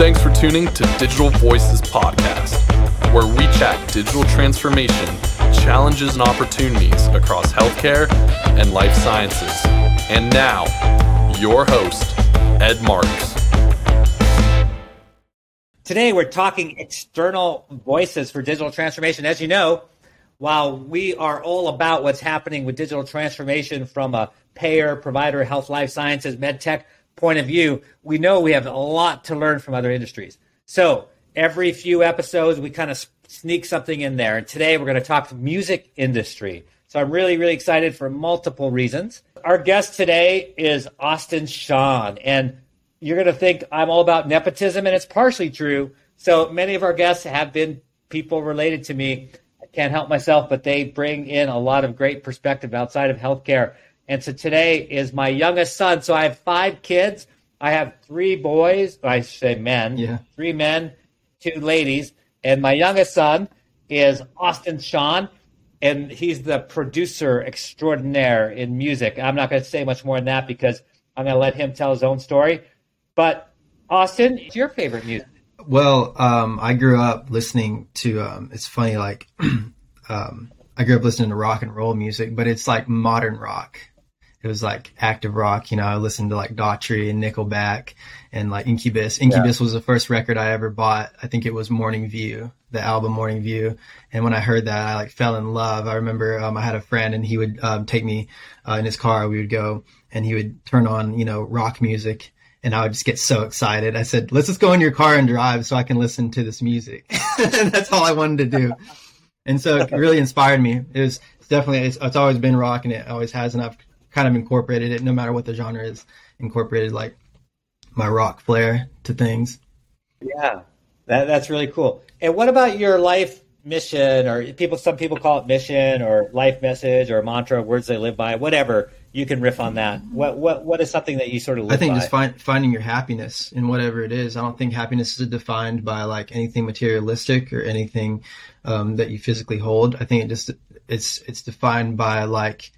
Thanks for tuning to Digital Voices Podcast, where we chat digital transformation, challenges, and opportunities across healthcare and life sciences. And now, your host, Ed Marx. Today, we're talking external voices for digital transformation. As you know, while we are all about what's happening with digital transformation from a payer, provider, health, life sciences, med tech point of view, we know we have a lot to learn from other industries. So every few episodes, we kind of sneak something in there. And today we're going to talk music industry. So I'm really, really excited for multiple reasons. Our guest today is Austin Sean. And you're going to think I'm all about nepotism, and it's partially true. So many of our guests have been people related to me. I can't help myself, but they bring in a lot of great perspective outside of healthcare. And so today is my youngest son. So I have five kids. I have three boys. I say men. Yeah. Three men, two ladies, and my youngest son is Austin Sean, and he's the producer extraordinaire in music. I'm not going to say much more than that because I'm going to let him tell his own story. But Austin, what's your favorite music? Well, um, I grew up listening to. Um, it's funny, like um, I grew up listening to rock and roll music, but it's like modern rock it was like active rock. You know, I listened to like Daughtry and Nickelback and like Incubus. Incubus yeah. was the first record I ever bought. I think it was Morning View, the album Morning View. And when I heard that, I like fell in love. I remember um, I had a friend and he would um, take me uh, in his car. We would go and he would turn on, you know, rock music. And I would just get so excited. I said, let's just go in your car and drive so I can listen to this music. that's all I wanted to do. And so it really inspired me. It was definitely, it's, it's always been rock and it always has. And I've kind of incorporated it, no matter what the genre is, incorporated like my rock flair to things. Yeah, that, that's really cool. And what about your life mission, or people? Some people call it mission, or life message, or mantra, words they live by, whatever. You can riff on that. What what what is something that you sort of? Live? I think by? just find, finding your happiness in whatever it is. I don't think happiness is defined by like anything materialistic or anything um, that you physically hold. I think it just it's it's defined by like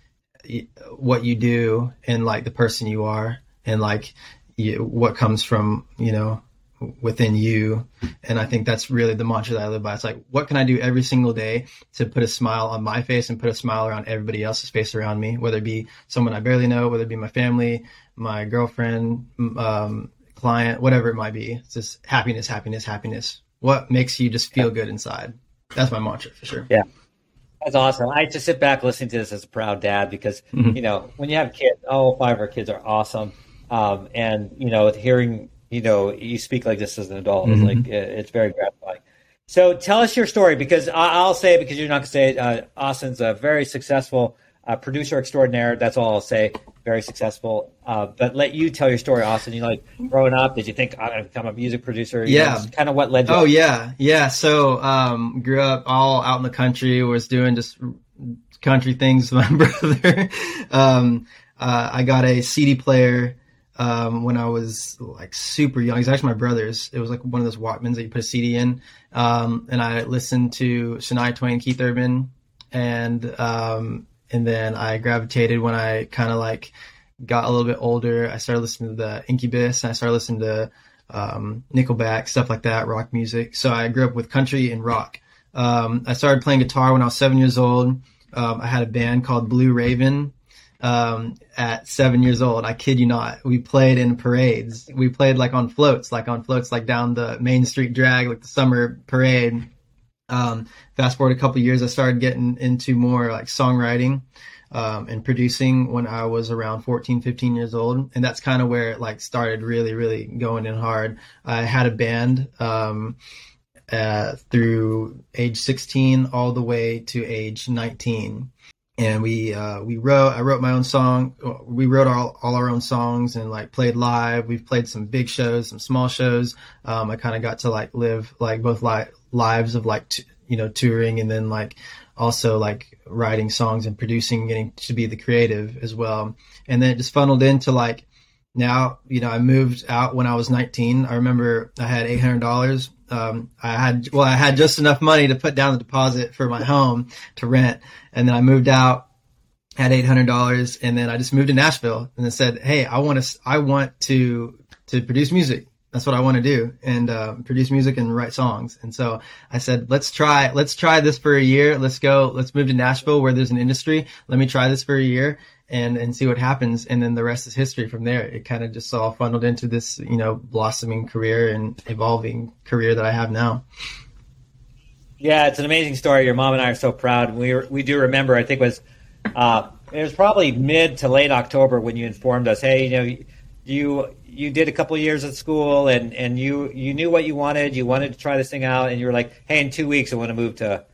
what you do and like the person you are and like you, what comes from you know within you. And i think that's really the mantra that i live by. It's like what can i do every single day to put a smile on my face and put a smile around everybody else's face around me? Whether it be someone i barely know whether it be my family my girlfriend um, client whatever it might be. It's just happiness happiness happiness. What makes you just feel good inside? That's my mantra for sure. Yeah that's awesome. I just sit back listening to this as a proud dad because mm-hmm. you know when you have kids, all five of our kids are awesome, um, and you know with hearing you know you speak like this as an adult mm-hmm. is like it's very gratifying. So tell us your story because I'll say it because you're not going to say it. Uh, Austin's a very successful uh, producer extraordinaire. That's all I'll say. Very successful. Uh, but let you tell your story, Austin. You like growing up? Did you think I'm going to become a music producer? You yeah. kind of what led you. Oh yeah, yeah. So um, grew up all out in the country. Was doing just country things with my brother. um, uh, I got a CD player um, when I was like super young. He's actually my brother's. It was like one of those Walkmans that you put a CD in. Um, and I listened to Shania Twain, Keith Urban, and um, and then I gravitated when I kind of like got a little bit older. I started listening to the Incubus and I started listening to um, Nickelback, stuff like that, rock music. So I grew up with country and rock. Um, I started playing guitar when I was seven years old. Um, I had a band called Blue Raven um, at seven years old. I kid you not. We played in parades. We played like on floats, like on floats, like down the Main Street Drag, like the summer parade. Um, fast forward a couple years, I started getting into more like songwriting um, and producing when I was around 14, 15 years old. And that's kind of where it like started really, really going in hard. I had a band um, uh, through age 16 all the way to age 19 and we uh, we wrote I wrote my own song. We wrote all, all our own songs and like played live. We've played some big shows some small shows. Um, I kind of got to like live like both li- lives of like t- you know touring and then like also like writing songs and producing getting to be the creative as well. And then it just funneled into like now you know I moved out when I was 19 I remember I had $800 um, I had well, I had just enough money to put down the deposit for my home to rent, and then I moved out, had eight hundred dollars, and then I just moved to Nashville, and then said, "Hey, I want to, I want to to produce music." That's what I want to do and uh, produce music and write songs. And so I said, let's try, let's try this for a year. Let's go, let's move to Nashville where there's an industry. Let me try this for a year and, and see what happens. And then the rest is history from there. It kind of just all funneled into this, you know, blossoming career and evolving career that I have now. Yeah, it's an amazing story. Your mom and I are so proud. We were, we do remember. I think it was uh, it was probably mid to late October when you informed us, hey, you know, you you did a couple years at school and and you you knew what you wanted. You wanted to try this thing out, and you were like, hey, in two weeks I want to move to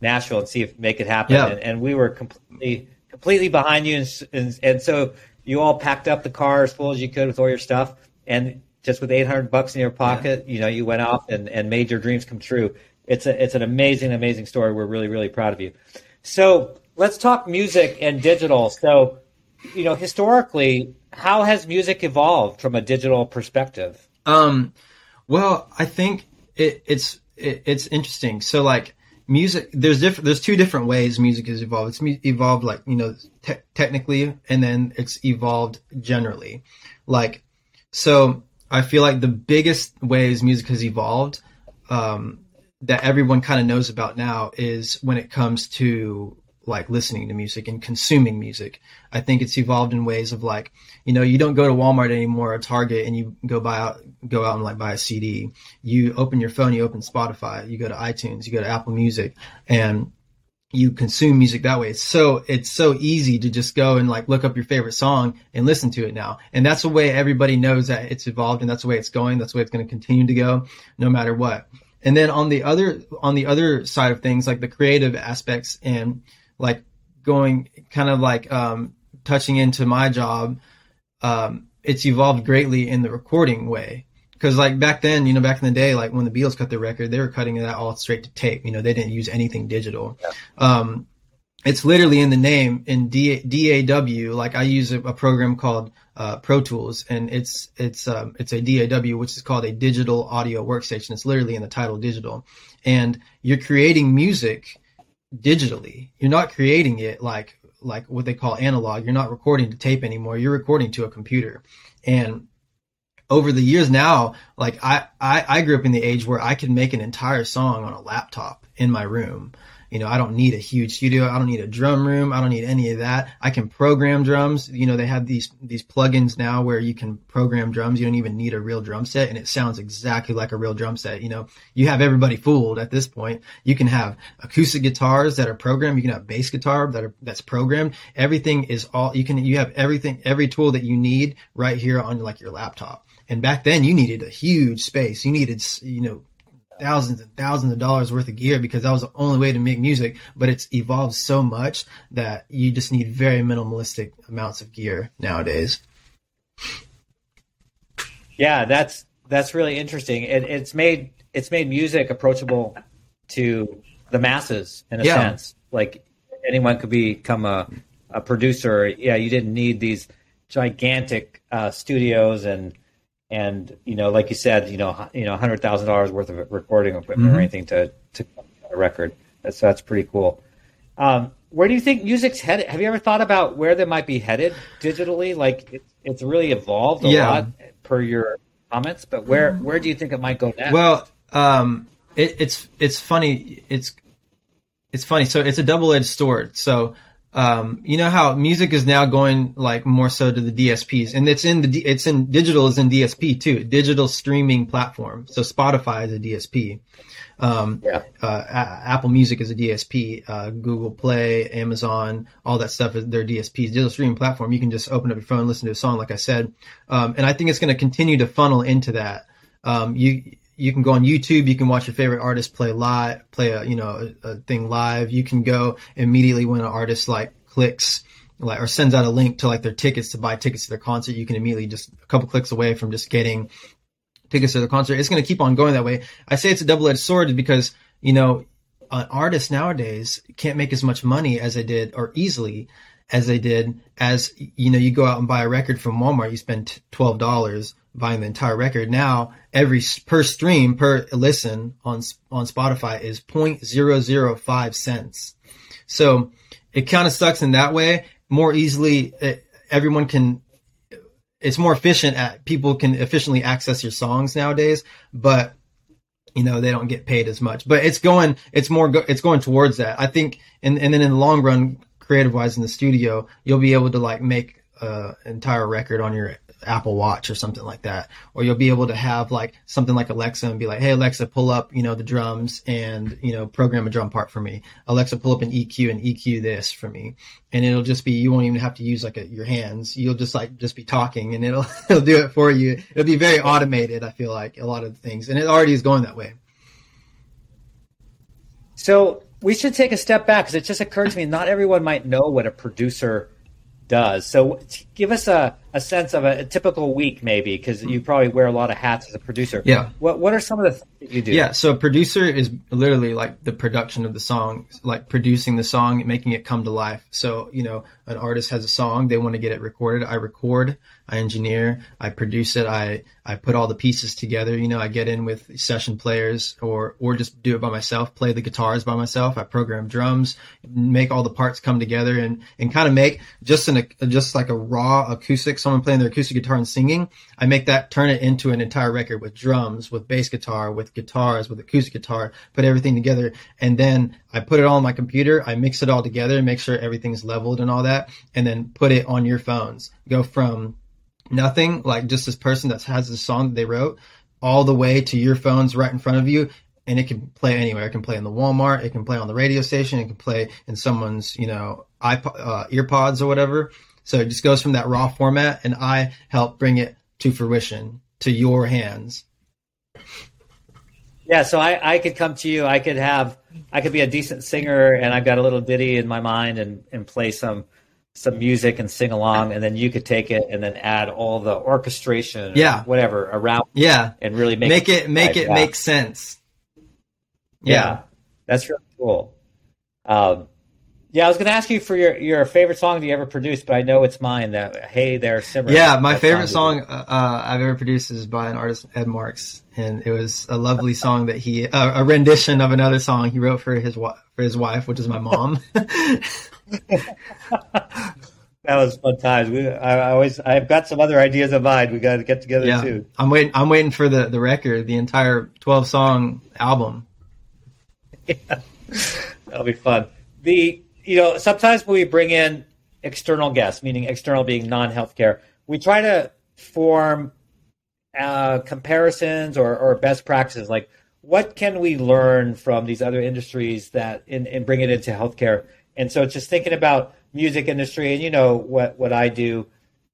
Nashville and see if make it happen. Yeah. And, and we were completely completely behind you, and, and and so you all packed up the car as full as you could with all your stuff, and just with 800 bucks in your pocket, yeah. you know, you went off and, and made your dreams come true it's a it's an amazing amazing story. We're really really proud of you. So let's talk music and digital. So you know historically, how has music evolved from a digital perspective? Um, well, I think it, it's it, it's interesting. So like music, there's different. There's two different ways music has evolved. It's mu- evolved like you know te- technically, and then it's evolved generally. Like so, I feel like the biggest ways music has evolved um, that everyone kind of knows about now is when it comes to like listening to music and consuming music. I think it's evolved in ways of like, you know, you don't go to Walmart anymore or Target and you go buy out, go out and like buy a CD. You open your phone, you open Spotify, you go to iTunes, you go to Apple Music and you consume music that way. It's so, it's so easy to just go and like look up your favorite song and listen to it now. And that's the way everybody knows that it's evolved and that's the way it's going. That's the way it's going to continue to go no matter what. And then on the other on the other side of things, like the creative aspects and like going kind of like um, touching into my job, um, it's evolved greatly in the recording way. Because like back then, you know, back in the day, like when the Beatles cut their record, they were cutting that all straight to tape. You know, they didn't use anything digital. Yeah. Um, it's literally in the name in D- DAW. Like I use a, a program called uh, Pro Tools, and it's it's um, it's a DAW, which is called a digital audio workstation. It's literally in the title, digital, and you're creating music digitally. You're not creating it like like what they call analog. You're not recording to tape anymore. You're recording to a computer, and over the years now, like I, I, I grew up in the age where I could make an entire song on a laptop in my room. You know, I don't need a huge studio. I don't need a drum room. I don't need any of that. I can program drums. You know, they have these, these plugins now where you can program drums. You don't even need a real drum set and it sounds exactly like a real drum set. You know, you have everybody fooled at this point. You can have acoustic guitars that are programmed. You can have bass guitar that are, that's programmed. Everything is all, you can, you have everything, every tool that you need right here on like your laptop. And back then you needed a huge space. You needed, you know, thousands and thousands of dollars worth of gear because that was the only way to make music. But it's evolved so much that you just need very minimalistic amounts of gear nowadays. Yeah, that's that's really interesting. It, it's made it's made music approachable to the masses in a yeah. sense. Like anyone could become a a producer. Yeah, you didn't need these gigantic uh, studios and and you know, like you said, you know, you know, hundred thousand dollars worth of recording equipment mm-hmm. or anything to to a record. That's that's pretty cool. Um, where do you think music's headed? Have you ever thought about where they might be headed digitally? Like it, it's really evolved a yeah. lot per your comments, but where where do you think it might go next? Well, um, it, it's it's funny. It's it's funny. So it's a double edged sword. So um, you know how music is now going like more so to the DSPs, and it's in the it's in digital is in DSP too, digital streaming platform. So Spotify is a DSP. Um, yeah. Uh, a- Apple Music is a DSP. Uh, Google Play, Amazon, all that stuff is their DSPs. Digital streaming platform. You can just open up your phone, listen to a song, like I said, um, and I think it's going to continue to funnel into that. Um, you you can go on YouTube. You can watch your favorite artist play live, play a you know a, a thing live. You can go immediately when an artist like clicks like or sends out a link to like their tickets to buy tickets to their concert. You can immediately just a couple clicks away from just getting tickets to the concert. It's going to keep on going that way. I say it's a double edged sword because you know an artist nowadays can't make as much money as they did or easily as they did as you know you go out and buy a record from Walmart. You spend twelve dollars buying the entire record. Now every per stream per listen on on Spotify is 0.005 cents. So it kind of sucks in that way. More easily, it, everyone can it's more efficient at people can efficiently access your songs nowadays, but you know they don't get paid as much. But it's going, it's more, go, it's going towards that. I think, and and then in the long run, creative wise in the studio, you'll be able to like make uh, entire record on your Apple Watch or something like that. Or you'll be able to have like something like Alexa and be like, Hey, Alexa, pull up, you know, the drums and, you know, program a drum part for me. Alexa, pull up an EQ and EQ this for me. And it'll just be, you won't even have to use like a, your hands. You'll just like, just be talking and it'll, it'll do it for you. It'll be very automated. I feel like a lot of things and it already is going that way. So we should take a step back because it just occurred to me not everyone might know what a producer does. So give us a, a sense of a, a typical week, maybe, because you probably wear a lot of hats as a producer. Yeah. What What are some of the things that you do? Yeah. So a producer is literally like the production of the song, like producing the song, making it come to life. So you know, an artist has a song, they want to get it recorded. I record, I engineer, I produce it, I I put all the pieces together. You know, I get in with session players or or just do it by myself, play the guitars by myself. I program drums, make all the parts come together, and and kind of make just an just like a raw acoustic, someone playing their acoustic guitar and singing. I make that turn it into an entire record with drums, with bass guitar, with guitars, with acoustic guitar, put everything together, and then I put it all on my computer. I mix it all together, make sure everything's leveled and all that, and then put it on your phones. Go from nothing, like just this person that has the song that they wrote, all the way to your phones right in front of you. And it can play anywhere. It can play in the Walmart. It can play on the radio station. It can play in someone's, you know, iPod, uh, earpods or whatever. So it just goes from that raw format and I help bring it to fruition to your hands. Yeah, so I, I could come to you. I could have, I could be a decent singer, and I've got a little ditty in my mind, and and play some some music and sing along, and then you could take it and then add all the orchestration, yeah, whatever around, yeah, and really make make it, make it make sense. Yeah. yeah. that's really cool. Um, yeah, I was going to ask you for your, your favorite song that you ever produced, but I know it's mine. That "Hey There Simmer." Yeah, my favorite song, song uh, I've ever produced is by an artist, Ed Marx, and it was a lovely song that he uh, a rendition of another song he wrote for his for his wife, which is my mom. that was fun times. We, I, I, always, I've got some other ideas of mine. We got to get together yeah, too. I'm waiting. I'm waiting for the the record, the entire 12 song album. Yeah, that'll be fun. The you know sometimes when we bring in external guests, meaning external being non healthcare, we try to form uh, comparisons or, or best practices. Like, what can we learn from these other industries that and, and bring it into healthcare? And so just thinking about music industry and you know what what I do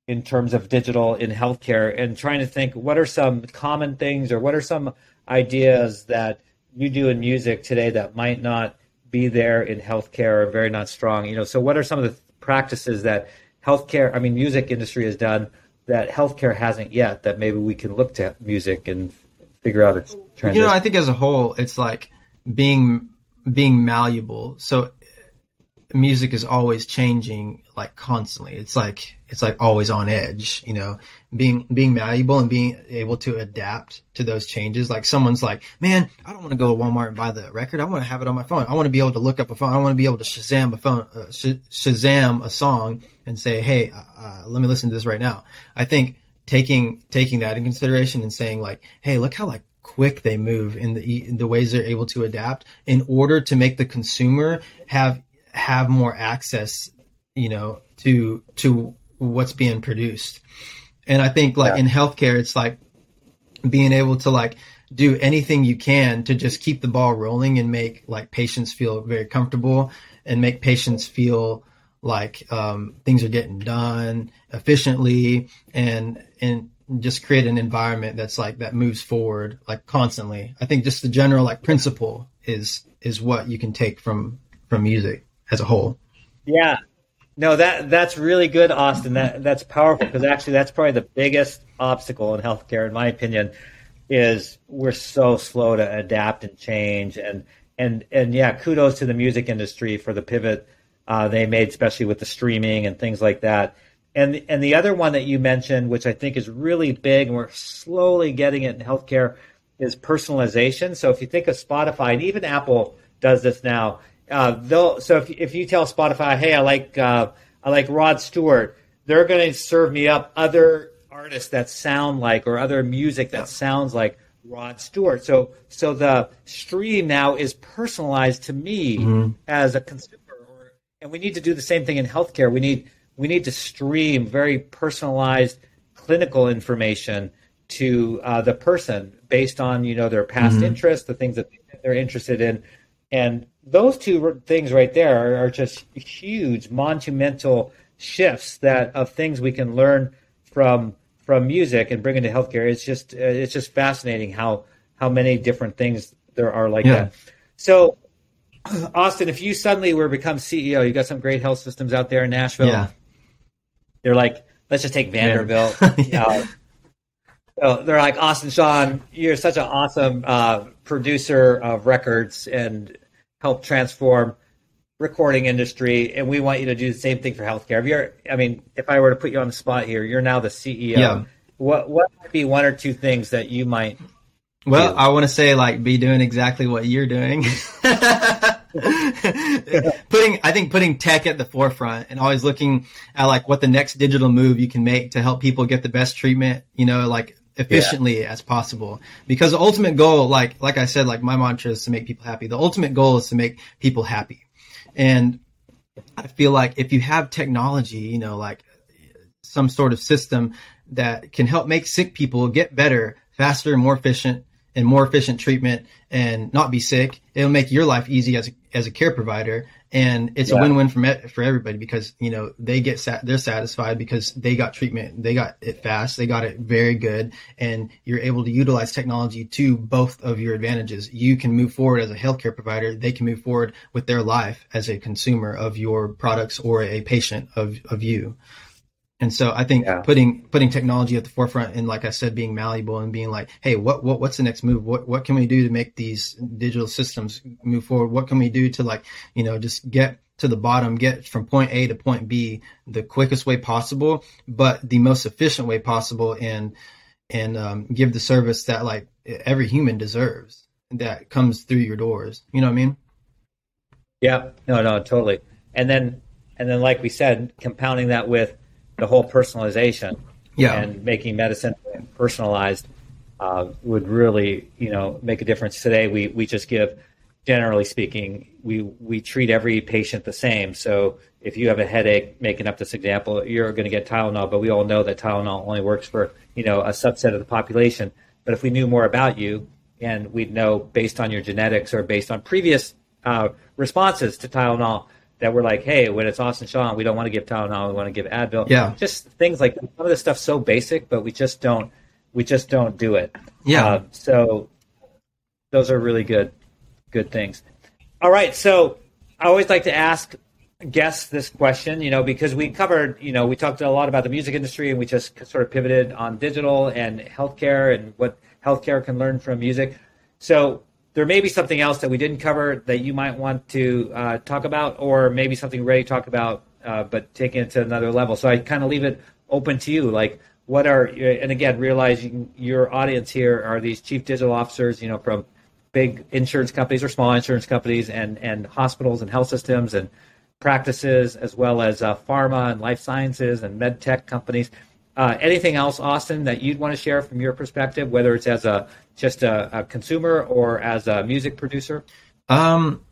in terms of digital in healthcare and trying to think what are some common things or what are some ideas that you do in music today that might not be there in healthcare or very not strong you know? So what are some of the practices that healthcare i mean music industry has done that healthcare hasn't yet that maybe we can look to music and figure out its transition you know i think as a whole it's like being being malleable. So music is always changing like constantly. It's like it's like always on edge, you know, being being malleable and being able to adapt to those changes. Like someone's like, "Man, I don't want to go to Walmart and buy the record. I want to have it on my phone. I want to be able to look up a phone. I want to be able to Shazam a phone, uh, Shazam a song and say, "Hey, uh, uh, let me listen to this right now." I think taking taking that in consideration and saying like, "Hey, look how like quick they move in the in the ways they're able to adapt in order to make the consumer have have more access, you know, to to what's being produced. And I think like yeah. in healthcare, it's like being able to like do anything you can to just keep the ball rolling and make like patients feel very comfortable and make patients feel like um, things are getting done efficiently and and just create an environment that's like that moves forward like constantly. I think just the general like principle is is what you can take from from music as a whole. Yeah. No, that that's really good, Austin. That that's powerful because actually that's probably the biggest obstacle in healthcare, in my opinion, is we're so slow to adapt and change. And and and yeah, kudos to the music industry for the pivot uh, they made, especially with the streaming and things like that. And and the other one that you mentioned, which I think is really big, and we're slowly getting it in healthcare, is personalization. So if you think of Spotify and even Apple does this now, uh, they'll so if if you tell Spotify, hey, I like uh, I like Rod Stewart, they're going to serve me up other artists that sound like or other music that sounds like Rod Stewart. So so the stream now is personalized to me Mm-hmm. as a consumer, or, and we need to do the same thing in healthcare. We need we need to stream very personalized clinical information to uh, the person based on you know their past interests, the things that they're interested in, and those two things right there are, are just huge, monumental shifts that of things we can learn from from music and bring into healthcare. It's just uh, it's just fascinating how how many different things there are like Yeah. that. So, Austin, if you suddenly were become CEO, you got some great health systems out there in Nashville. Yeah. They're like, let's just take Vanderbilt. Yeah. Uh, so they're like, Austin Sean, you're such an awesome uh, producer of records and help transform recording industry, and we want you to do the same thing for healthcare. If you're, I mean, if I were to put you on the spot here, you're now the CEO. Yeah. What what might be one or two things that you might? Well, do? I want to say like be doing exactly what you're doing. putting, I think putting tech at the forefront and always looking at like what the next digital move you can make to help people get the best treatment, you know, like efficiently as possible. Because the ultimate goal, like, like I said, like my mantra is to make people happy. The ultimate goal is to make people happy. And I feel like if you have technology, you know, like some sort of system that can help make sick people get better faster and more efficient and more efficient treatment and not be sick. It'll make your life easy as a, as a care provider. And it's Yeah. a win-win for, me- for everybody because, you know, they get sat, they're satisfied because they got treatment. They got it fast. They got it very good. And you're able to utilize technology to both of your advantages. You can move forward as a healthcare provider. They can move forward with their life as a consumer of your products or a patient of, of you. And so I think Yeah. putting putting technology at the forefront and like I said, being malleable and being like, hey, what, what what's the next move? What what can we do to make these digital systems move forward? What can we do to like, you know, just get to the bottom, get from point A to point B the quickest way possible, but the most efficient way possible and and um, give the service that like every human deserves that comes through your doors. You know what I mean? Yeah, no, no, totally. And then and then, like we said, compounding that with the whole personalization. Yeah. and making medicine personalized uh, would really, you know, make a difference. Today, we we just give, generally speaking, we we treat every patient the same. So if you have a headache, making up this example, you're going to get Tylenol, but we all know that Tylenol only works for you know a subset of the population. But if we knew more about you, and we'd know based on your genetics or based on previous uh, responses to Tylenol. That we're like, hey, when it's Austin Sean, we don't want to give Tylenol, we want to give Advil. Yeah. just things like that. some of this stuff so basic, but we just don't we just don't do it. Yeah. Uh, so those are really good good things. All right. So I always like to ask guests this question, you know, because we covered, you know, we talked a lot about the music industry and we just sort of pivoted on digital and healthcare and what healthcare can learn from music. So there may be something else that we didn't cover that you might want to uh, talk about, or maybe something Ray talked about, uh, but taking it to another level. So I kind of leave it open to you. Like, what are, and again, realizing your audience here are these chief digital officers, you know, from big insurance companies or small insurance companies and, and hospitals and health systems and practices, as well as uh, pharma and life sciences and med tech companies. Uh, anything else, Austin, that you'd want to share from your perspective, whether it's as a just a, a consumer or as a music producer? Um,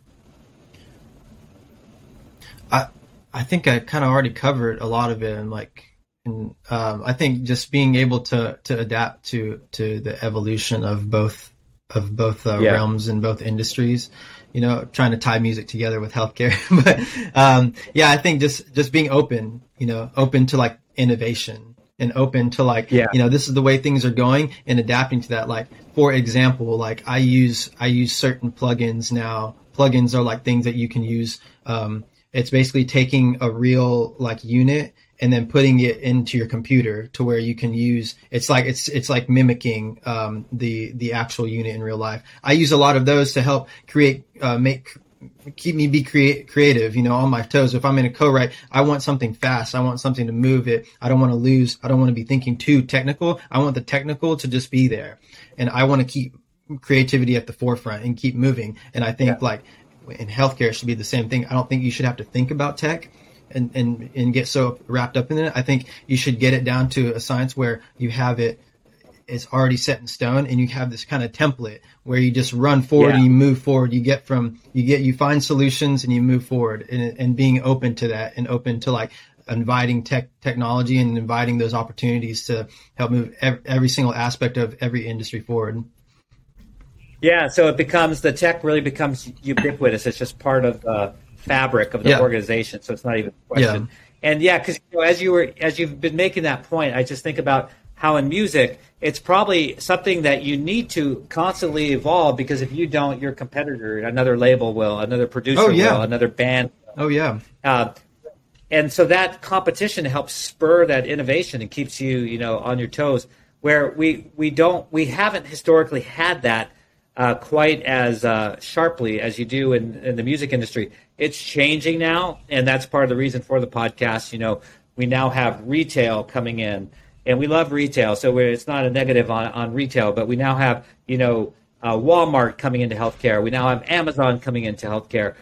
I I think I kind of already covered a lot of it, and like, and um, I think just being able to to adapt to to the evolution of both of both uh, Yeah. realms and both industries. You know, trying to tie music together with healthcare, but um, yeah, I think just just being open, you know, open to like innovation and open to like Yeah. you know this is the way things are going and adapting to that. Like for example like i use i use certain plugins now. Plugins are like things that you can use um, it's basically taking a real like unit and then putting it into your computer to where you can use it's like it's it's like mimicking um, the the actual unit in real life. I use a lot of those to help create uh, make keep me be create, creative, you know, on my toes. If I'm in a co-write, I want something fast. I want something to move it. I don't want to lose. I don't want to be thinking too technical. I want the technical to just be there. And I want to keep creativity at the forefront and keep moving. And I think like in healthcare it should be the same thing. I don't think you should have to think about tech. and, and, and get so wrapped up in it. I think you should get it down to a science where you have it it's already set in stone and you have this kind of template where you just run forward yeah. and you move forward you get from you get you find solutions and you move forward and, and being open to that and open to like inviting tech technology and inviting those opportunities to help move every, every single aspect of every industry forward yeah so it becomes the tech really becomes ubiquitous it's just part of the fabric of the yeah. organization so it's not even a question yeah. and yeah because you know, as you were as you've been making that point i just think about how in music it's probably something that you need to constantly evolve because if you don't, your competitor, another label will, another producer oh, yeah. will, another band. Oh yeah. Uh, and so that competition helps spur that innovation and keeps you, you know, on your toes. Where we we don't we haven't historically had that uh, quite as uh, sharply as you do in, in the music industry. It's changing now, and that's part of the reason for the podcast. You know, we now have retail coming in and we love retail, so it's not a negative on, on retail, but we now have you know uh, Walmart coming into healthcare. We now have Amazon coming into healthcare,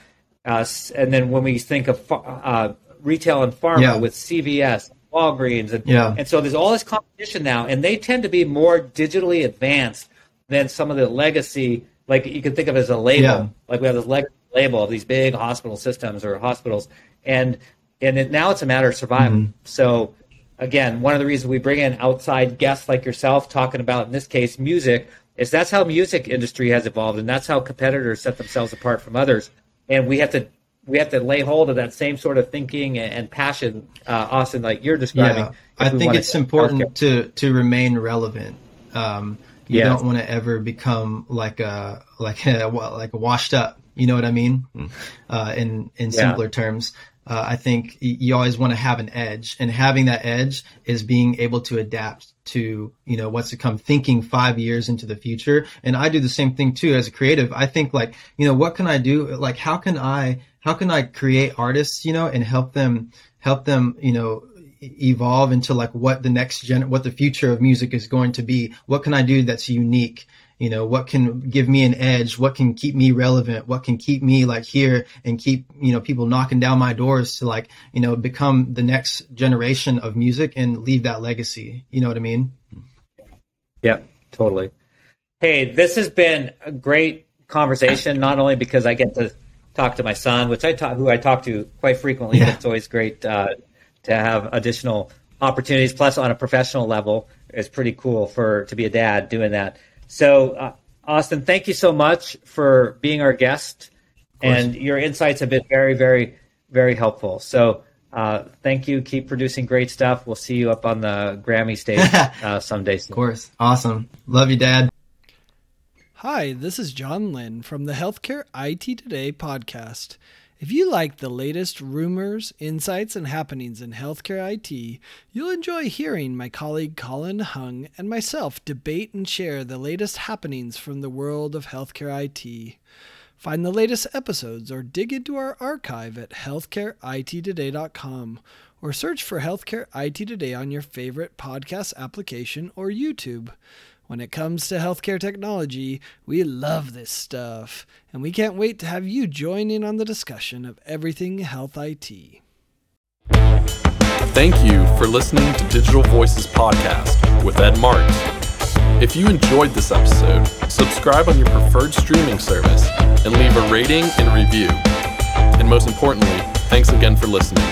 uh, and then when we think of uh, retail and pharma yeah. with CVS, Walgreens, and, yeah. and so there's all this competition now, and they tend to be more digitally advanced than some of the legacy. Like you can think of as a label, yeah. like we have this legacy label of these big hospital systems or hospitals, and and it, now it's a matter of survival. Mm-hmm. So again, one of the reasons we bring in outside guests like yourself talking about, in this case, music, is that's how music industry has evolved, and that's how competitors set themselves apart from others. And we have to we have to lay hold of that same sort of thinking and passion, uh, Austin, like you're describing. Yeah, I think it's important to to remain relevant. Um, you don't want to ever become like a like a, like washed up. You know what I mean? Hmm. Uh, in in simpler yeah. terms, uh, I think you always want to have an edge, and having that edge is being able to adapt to you know what's to come, thinking five years into the future. And I do the same thing too as a creative. I think like you know what can I do? Like how can I how can I create artists you know and help them help them you know evolve into like what the next gen what the future of music is going to be what can i do that's unique you know what can give me an edge what can keep me relevant what can keep me like here and keep you know people knocking down my doors to like you know become the next generation of music and leave that legacy. You know what i mean? Yeah totally. Hey this has been a great conversation not only because i get to talk to my son which i talk who i talk to quite frequently. Yeah. it's always great uh, to have additional opportunities. Plus on a professional level it's pretty cool for to be a dad doing that so, uh, Austin, thank you so much for being our guest, and your insights have been very, very, very helpful. So, uh, thank you. Keep producing great stuff. We'll see you up on the Grammy stage uh, someday. Soon. Of course. Awesome. Love you, Dad. Hi, this is John Lynn from the Healthcare IT Today podcast. If you like the latest rumors, insights, and happenings in healthcare IT, you'll enjoy hearing my colleague Colin Hung and myself debate and share the latest happenings from the world of healthcare IT. Find the latest episodes or dig into our archive at healthcareittoday.com or search for Healthcare IT Today on your favorite podcast application or YouTube. When it comes to healthcare technology, we love this stuff, and we can't wait to have you join in on the discussion of everything health IT. Thank you for listening to Digital Voices Podcast with Ed Marx. If you enjoyed this episode, subscribe on your preferred streaming service and leave a rating and review. And most importantly, thanks again for listening.